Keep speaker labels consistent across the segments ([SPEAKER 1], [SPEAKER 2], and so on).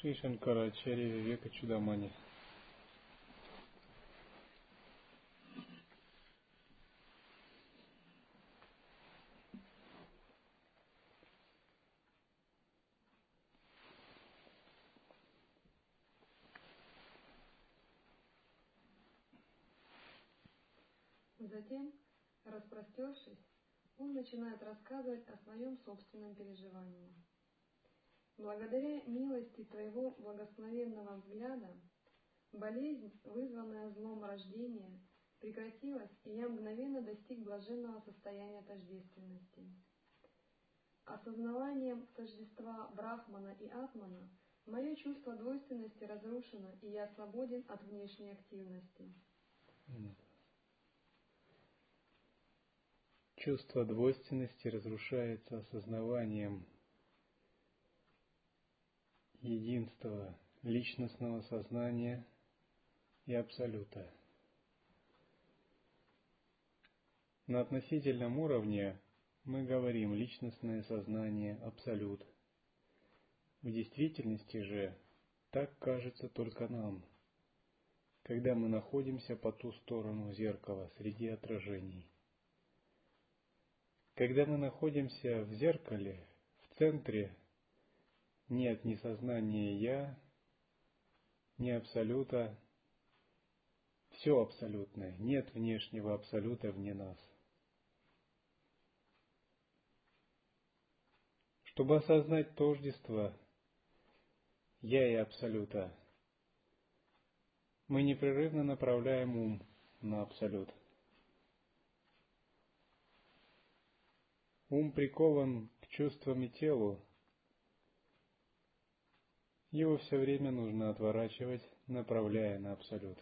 [SPEAKER 1] Шри Шанкарачарья Вивека Чудамани.
[SPEAKER 2] Затем, распростершись, он начинает рассказывать о своем собственном переживании. Благодаря милости Твоего благословенного взгляда, болезнь, вызванная злом рождения, прекратилась, и я мгновенно достиг блаженного состояния тождественности. Осознаванием тождества Брахмана и Атмана мое чувство двойственности разрушено, и я свободен от внешней активности.
[SPEAKER 1] Чувство двойственности разрушается осознаванием единства личностного сознания и Абсолюта. На относительном уровне мы говорим личностное сознание, Абсолют. В действительности же так кажется только нам, когда мы находимся по ту сторону зеркала среди отражений. Когда мы находимся в зеркале, в центре нет ни сознания «я», ни абсолюта. Все абсолютное, нет внешнего абсолюта вне нас. Чтобы осознать тождество «я» и абсолюта, мы непрерывно направляем ум на абсолют. Ум прикован к чувствам и телу, его все время нужно отворачивать, направляя на Абсолют.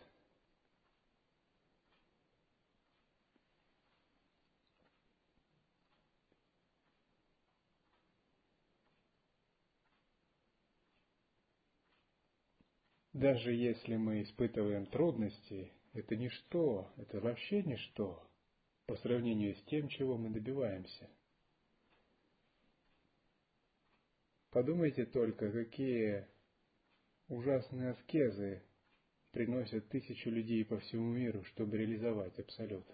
[SPEAKER 1] Даже если мы испытываем трудности, это ничто, это вообще ничто по сравнению с тем, чего мы добиваемся. Подумайте только, какие ужасные аскезы приносят тысячи людей по всему миру, чтобы реализовать Абсолют.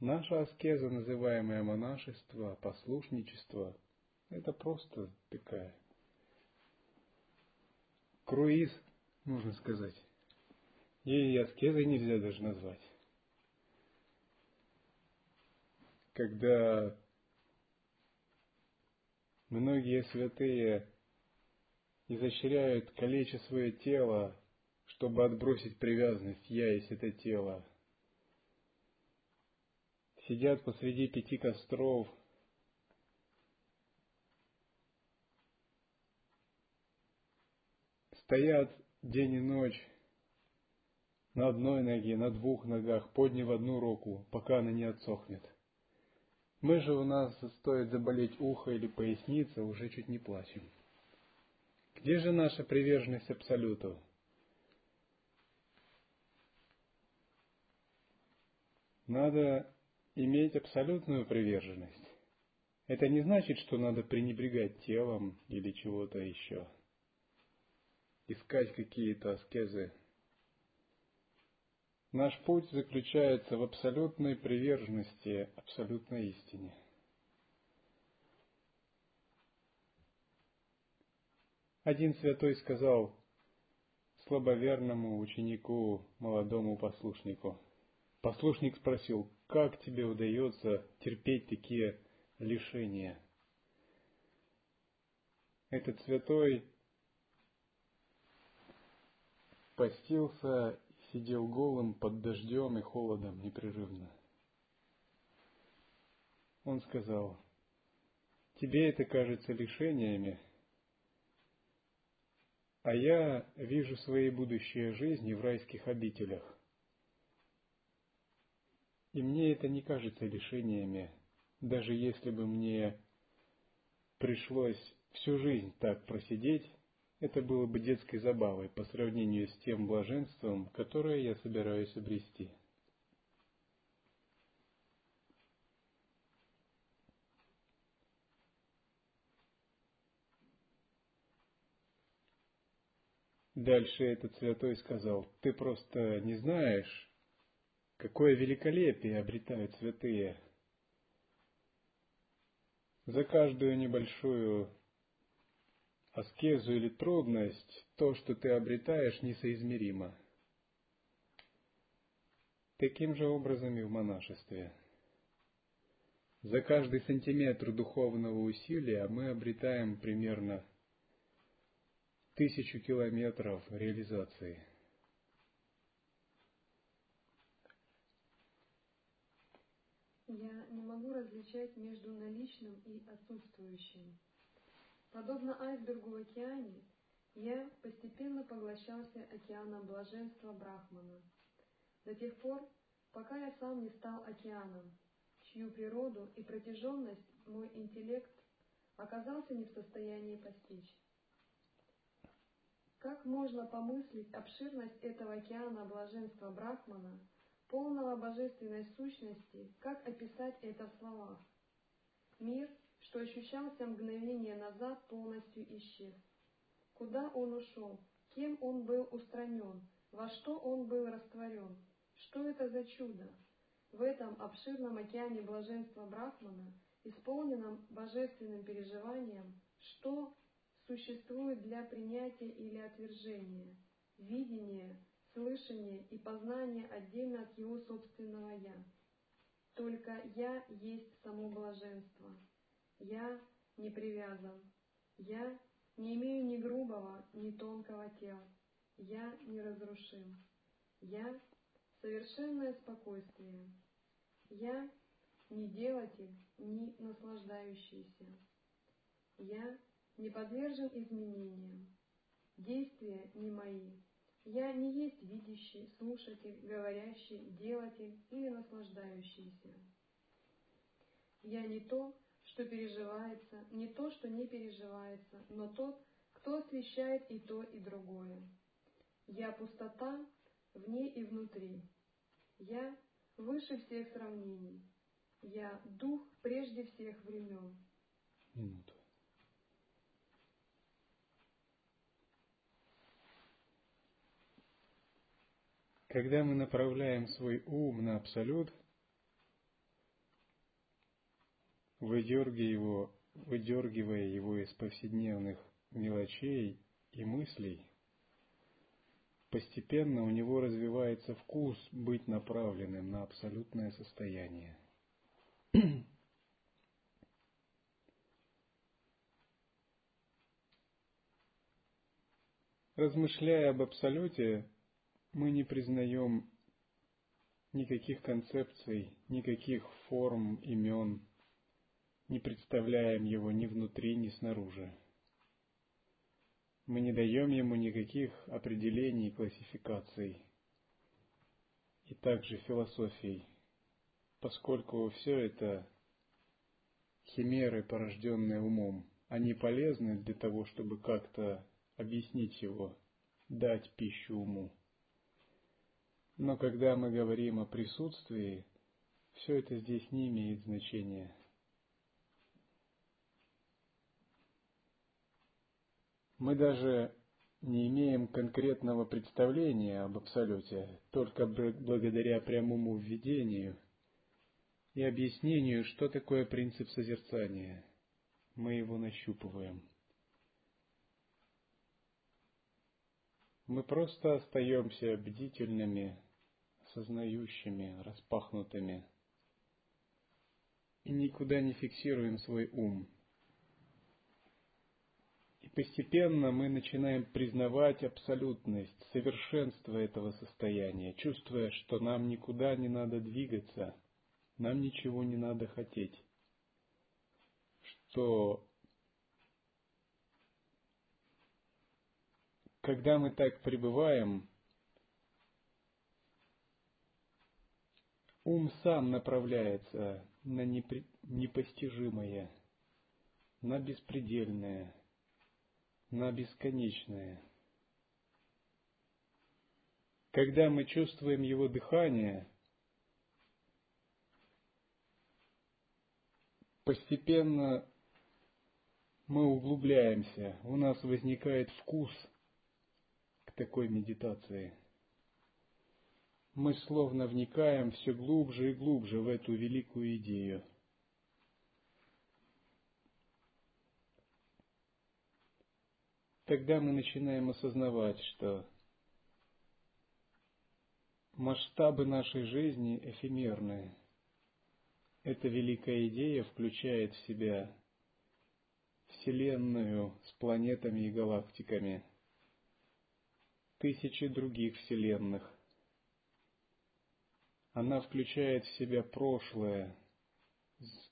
[SPEAKER 1] Наша аскеза, называемая монашество, послушничество, это просто такая круиз, можно сказать. Ей и аскезой нельзя даже назвать. Когда многие святые изощряют, калеча свое тело, чтобы отбросить привязанность «я есть это тело». Сидят посреди пяти костров, стоят день и ночь на одной ноге, на двух ногах, подняв одну руку, пока она не отсохнет. Мы же у нас стоит заболеть ухо или поясница, уже чуть не плачем. Где же наша приверженность Абсолюту? Надо иметь абсолютную приверженность. Это не значит, что надо пренебрегать телом или чего-то еще. Искать какие-то аскезы. Наш путь заключается в абсолютной приверженности абсолютной истине. Один святой сказал слабоверному ученику, молодому послушнику. Послушник спросил, как тебе удается терпеть такие лишения? Этот святой постился и сидел голым под дождем и холодом непрерывно. Он сказал, тебе это кажется лишениями, а я вижу свои будущие жизни в райских обителях. И мне это не кажется лишениями, даже если бы мне пришлось всю жизнь так просидеть, это было бы детской забавой по сравнению с тем блаженством, которое я собираюсь обрести. Дальше этот святой сказал, ты просто не знаешь, какое великолепие обретают святые. За каждую небольшую аскезу или трудность то, что ты обретаешь, несоизмеримо. Таким же образом и в монашестве. За каждый сантиметр духовного усилия мы обретаем примерно тысячу километров реализации.
[SPEAKER 2] Я не могу различать между наличным и отсутствующим. Подобно айсбергу в океане, я постепенно поглощался океаном блаженства Брахмана, до тех пор, пока я сам не стал океаном, чью природу и протяженность мой интеллект оказался не в состоянии постичь. Как можно помыслить обширность этого океана блаженства Брахмана, полного божественной сущности, как описать это в словах? Мир, что ощущался мгновение назад, полностью исчез. Куда он ушел? Кем он был устранен? Во что он был растворен? Что это за чудо? В этом обширном океане блаженства Брахмана, исполненном божественным переживанием, что существует для принятия или отвержения, видения, слышания и познания отдельно от его собственного «я». Только «я» есть само блаженство. «Я» не привязан. «Я» не имею ни грубого, ни тонкого тела. «Я» неразрушим. «Я» — совершенное спокойствие. «Я» — не делатель, ни наслаждающийся. «Я» — не подвержен изменениям. Действия не мои. Я не есть видящий, слушатель, говорящий, делатель или наслаждающийся. Я не то, что переживается, не то, что не переживается, но тот, кто освещает и то, и другое. Я пустота вне и внутри. Я выше всех сравнений. Я дух прежде всех времен.
[SPEAKER 1] Минуту. Когда мы направляем свой ум на Абсолют, выдергивая его, выдергивая его из повседневных мелочей и мыслей, постепенно у него развивается вкус быть направленным на абсолютное состояние. Размышляя об Абсолюте, мы не признаем никаких концепций, никаких форм, имен, не представляем его ни внутри, ни снаружи. Мы не даем ему никаких определений классификаций, и также философий, поскольку все это химеры, порожденные умом, они полезны для того, чтобы как-то объяснить его, дать пищу уму. Но когда мы говорим о присутствии, все это здесь не имеет значения. Мы даже не имеем конкретного представления об Абсолюте, только благодаря прямому введению и объяснению, что такое принцип созерцания. Мы его нащупываем. Мы просто остаемся бдительными, сознающими, распахнутыми и никуда не фиксируем свой ум. И постепенно мы начинаем признавать абсолютность, совершенство этого состояния, чувствуя, что нам никуда не надо двигаться, нам ничего не надо хотеть, что когда мы так пребываем, ум сам направляется на непостижимое, на беспредельное, на бесконечное. Когда мы чувствуем его дыхание, постепенно мы углубляемся, у нас возникает вкус – к такой медитации. Мы словно вникаем все глубже и глубже в эту великую идею. Тогда мы начинаем осознавать, что масштабы нашей жизни эфемерные. Эта великая идея включает в себя Вселенную с планетами и галактиками, тысячи других Вселенных. Она включает в себя прошлое с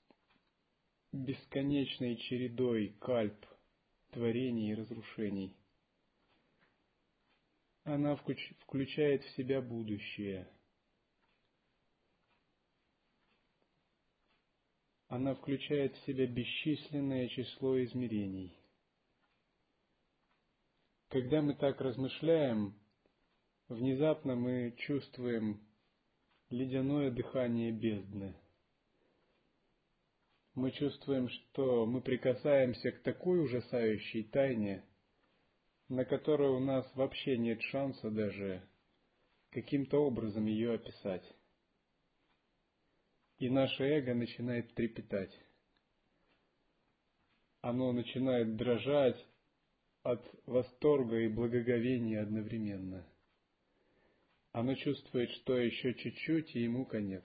[SPEAKER 1] бесконечной чередой кальп, творений и разрушений. Она включает в себя будущее. Она включает в себя бесчисленное число измерений. Когда мы так размышляем, внезапно мы чувствуем ледяное дыхание бездны. Мы чувствуем, что мы прикасаемся к такой ужасающей тайне, на которую у нас вообще нет шанса даже каким-то образом ее описать. И наше эго начинает трепетать. Оно начинает дрожать от восторга и благоговения одновременно. Оно чувствует, что еще чуть-чуть, и ему конец.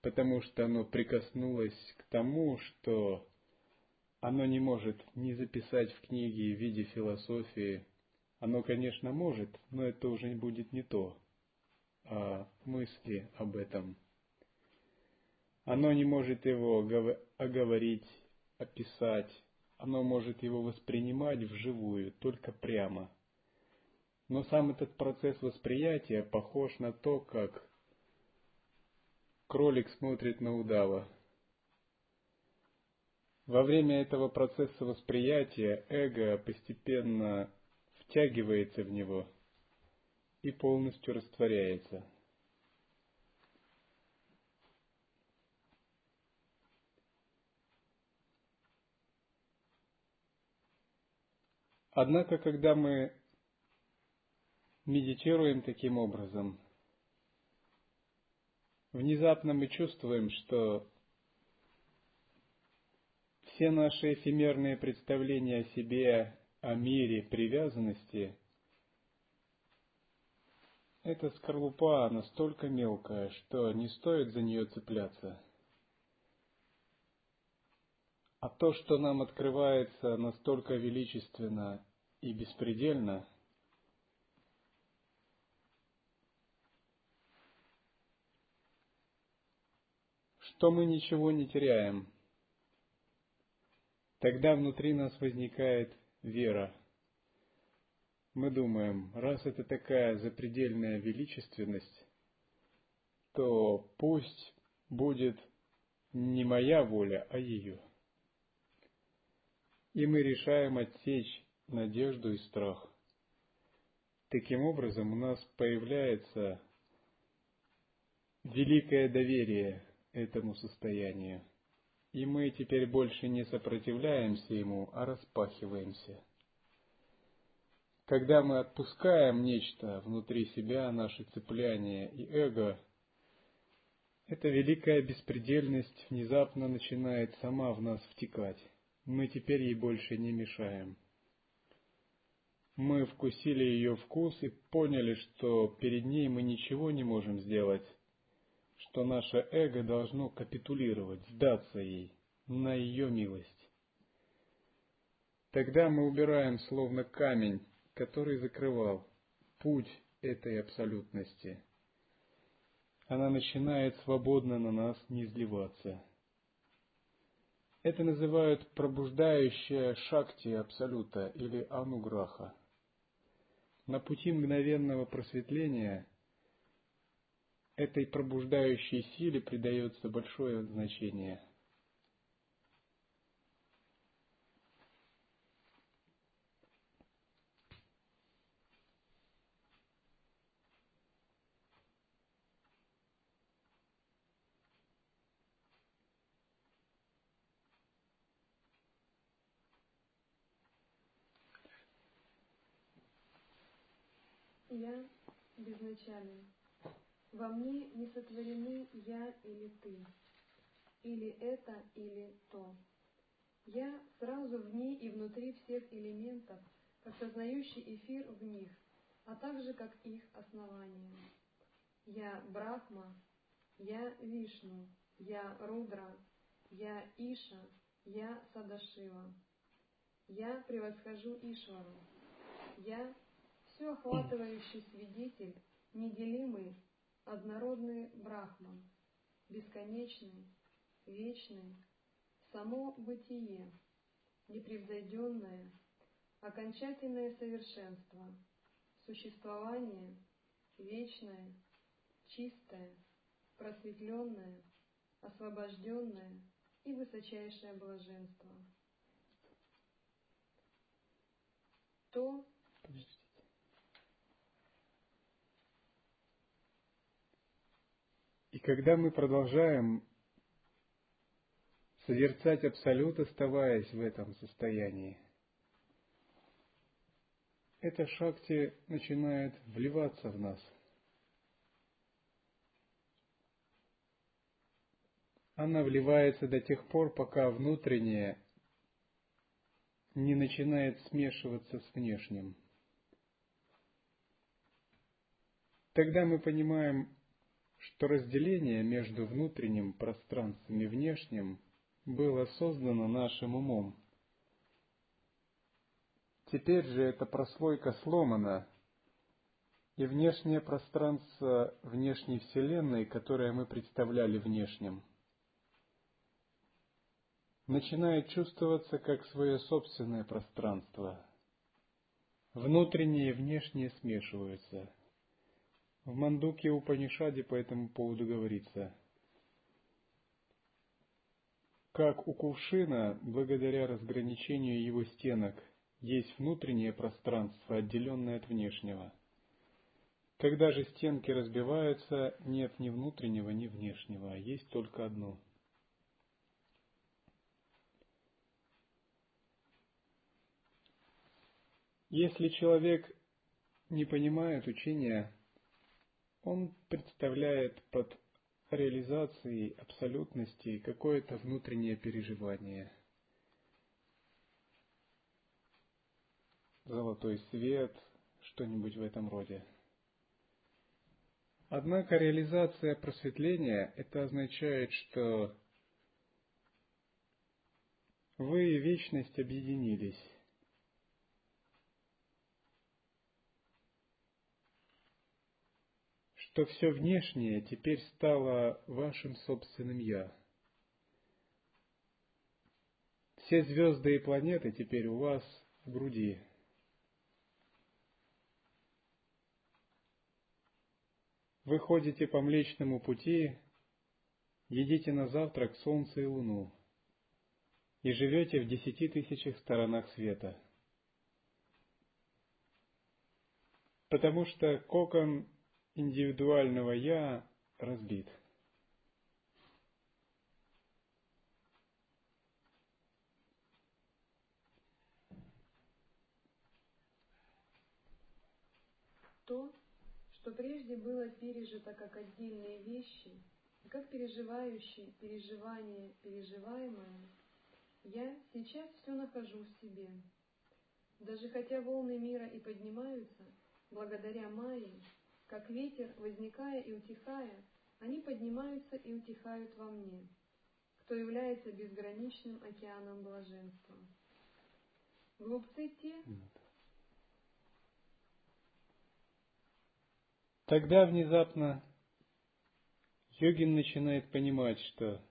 [SPEAKER 1] Потому что оно прикоснулось к тому, что оно не может не записать в книге в виде философии. Оно, конечно, может, но это уже будет не то, а мысли об этом. Оно не может его оговорить, описать. Оно может его воспринимать вживую, только прямо. Но сам этот процесс восприятия похож на то, как кролик смотрит на удава. Во время этого процесса восприятия эго постепенно втягивается в него и полностью растворяется. Однако, когда мы медитируем таким образом, внезапно мы чувствуем, что все наши эфемерные представления о себе, о мире, привязанности – это скорлупа настолько мелкая, что не стоит за нее цепляться. А то, что нам открывается настолько величественно и беспредельно, что мы ничего не теряем – Тогда внутри нас возникает вера. Мы думаем, раз это такая запредельная величественность, то пусть будет не моя воля, а ее. И мы решаем отсечь надежду и страх. Таким образом, у нас появляется великое доверие этому состоянию. И мы теперь больше не сопротивляемся ему, а распахиваемся. Когда мы отпускаем нечто внутри себя, наши цепляния и эго, эта великая беспредельность внезапно начинает сама в нас втекать. Мы теперь ей больше не мешаем. Мы вкусили ее вкус и поняли, что перед ней мы ничего не можем сделать, что наше эго должно капитулировать, сдаться ей, на ее милость. Тогда мы убираем словно камень, который закрывал путь этой абсолютности. Она начинает свободно на нас не изливаться. Это называют пробуждающая шакти абсолюта или ануграха. На пути мгновенного просветления этой пробуждающей силе придается большое значение.
[SPEAKER 2] Я безначальный. Во мне не сотворены я или ты, или это, или то. Я сразу вне и внутри всех элементов, как сознающий эфир в них, а также как их основание. Я Брахма, я Вишну, я Рудра, я Иша, я Садашива. Я превосхожу Ишвару. Я всеохватывающий свидетель, неделимый, однородный Брахман, бесконечный, вечный, само бытие, непревзойденное, окончательное совершенство, существование, вечное, чистое, просветленное, освобожденное и высочайшее блаженство. То,
[SPEAKER 1] И когда мы продолжаем созерцать Абсолют, оставаясь в этом состоянии, эта шакти начинает вливаться в нас. Она вливается до тех пор, пока внутреннее не начинает смешиваться с внешним. Тогда мы понимаем, что разделение между внутренним пространством и внешним было создано нашим умом. Теперь же эта прослойка сломана, и внешнее пространство внешней Вселенной, которое мы представляли внешним, начинает чувствоваться как свое собственное пространство. Внутреннее и внешнее смешиваются – в Мандуке Упанишаде по этому поводу говорится, как у кувшина, благодаря разграничению его стенок, есть внутреннее пространство, отделенное от внешнего. Когда же стенки разбиваются, нет ни внутреннего, ни внешнего, а есть только одно. Если человек не понимает учения он представляет под реализацией абсолютности какое-то внутреннее переживание. Золотой свет, что-нибудь в этом роде. Однако реализация просветления это означает, что вы и вечность объединились. Что все внешнее теперь стало вашим собственным «я». Все звезды и планеты теперь у вас в груди. Вы ходите по Млечному пути, едите на завтрак солнце и луну и живете в десяти тысячах сторонах света. Потому что кокон индивидуального «я» разбит.
[SPEAKER 2] То, что прежде было пережито как отдельные вещи, как переживающие переживание переживаемое, я сейчас все нахожу в себе. Даже хотя волны мира и поднимаются, благодаря Майе, как ветер, возникая и утихая, они поднимаются и утихают во мне, кто является безграничным океаном блаженства. Глупцы те,
[SPEAKER 1] Тогда внезапно йогин начинает понимать, что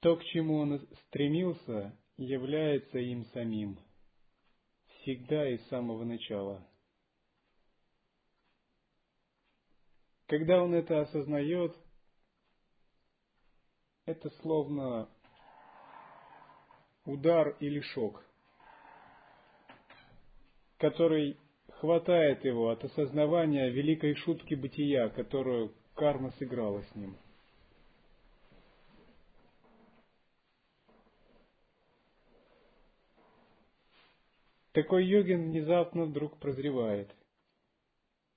[SPEAKER 1] то, к чему он стремился, является им самим, всегда и с самого начала – Когда он это осознает, это словно удар или шок, который хватает его от осознавания великой шутки бытия, которую карма сыграла с ним. Такой йогин внезапно вдруг прозревает –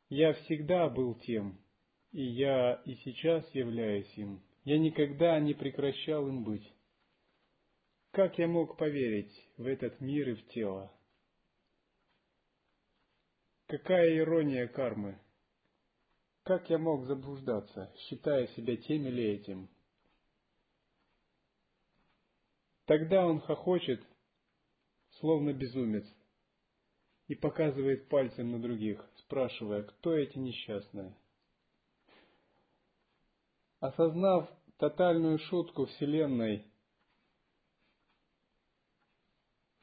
[SPEAKER 1] Я всегда был тем, и я и сейчас являюсь им. Я никогда не прекращал им быть. Как я мог поверить в этот мир и в тело? Какая ирония кармы! Как я мог заблуждаться, считая себя тем или этим? Тогда он хохочет, словно безумец, и показывает пальцем на других, спрашивая, кто эти несчастные. Осознав тотальную шутку Вселенной,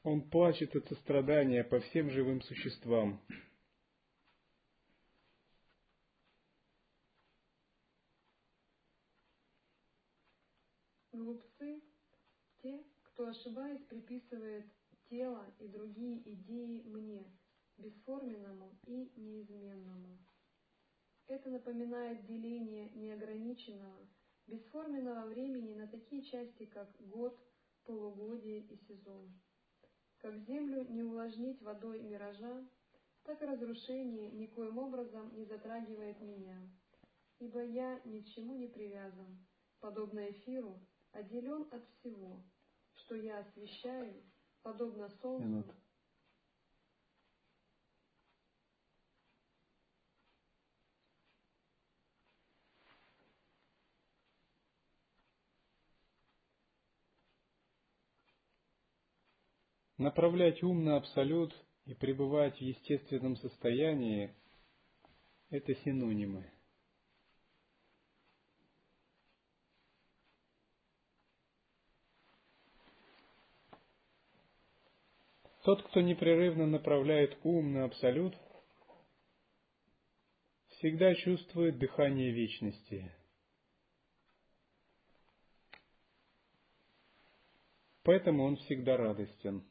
[SPEAKER 1] он плачет от сострадания по всем живым существам,
[SPEAKER 2] Глупцы – те, кто, ошибаясь, приписывает тело и другие идеи мне, бесформенному и неизменному. Это напоминает деление неограниченного, бесформенного времени на такие части, как год, полугодие и сезон. Как землю не увлажнить водой миража, так и разрушение никоим образом не затрагивает меня, ибо я ни к чему не привязан, подобно эфиру, отделен от всего, что я освещаю, подобно солнцу. Минут.
[SPEAKER 1] Направлять ум на абсолют и пребывать в естественном состоянии – это синонимы. Тот, кто непрерывно направляет ум на абсолют, всегда чувствует дыхание вечности. Поэтому он всегда радостен.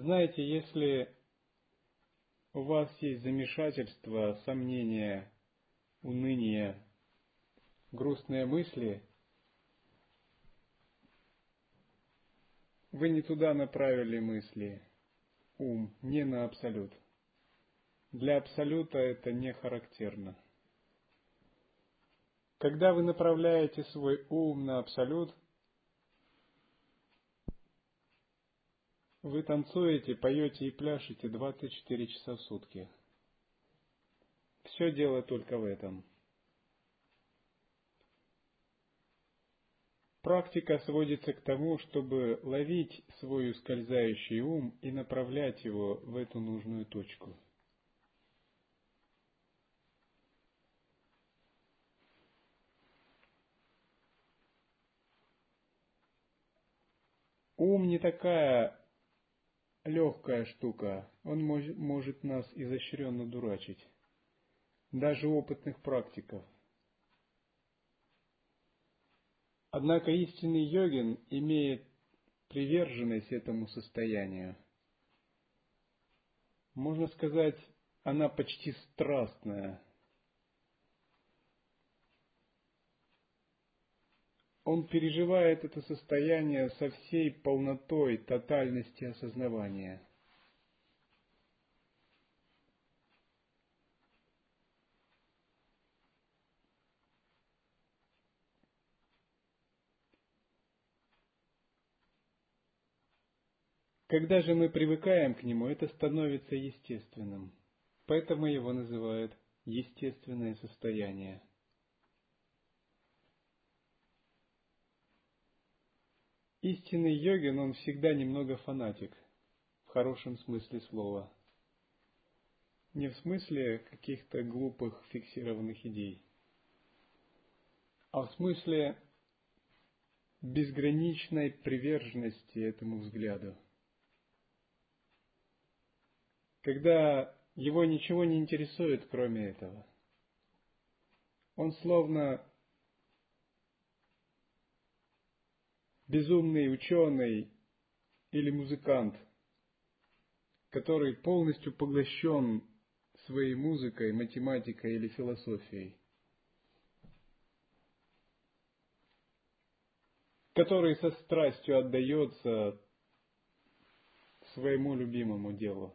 [SPEAKER 1] Знаете, если у вас есть замешательство, сомнения, уныние, грустные мысли, Вы не туда направили мысли, ум, не на абсолют. Для абсолюта это не характерно. Когда вы направляете свой ум на абсолют, вы танцуете, поете и пляшете 24 часа в сутки. Все дело только в этом – Практика сводится к тому, чтобы ловить свой ускользающий ум и направлять его в эту нужную точку. Ум не такая легкая штука, он может нас изощренно дурачить, даже опытных практиков – Однако истинный йогин имеет приверженность этому состоянию. Можно сказать, она почти страстная. Он переживает это состояние со всей полнотой, тотальности осознавания – Когда же мы привыкаем к нему, это становится естественным. Поэтому его называют естественное состояние. Истинный йогин, он всегда немного фанатик, в хорошем смысле слова. Не в смысле каких-то глупых фиксированных идей, а в смысле безграничной приверженности этому взгляду – когда его ничего не интересует, кроме этого. Он словно безумный ученый или музыкант, который полностью поглощен своей музыкой, математикой или философией, который со страстью отдается своему любимому делу.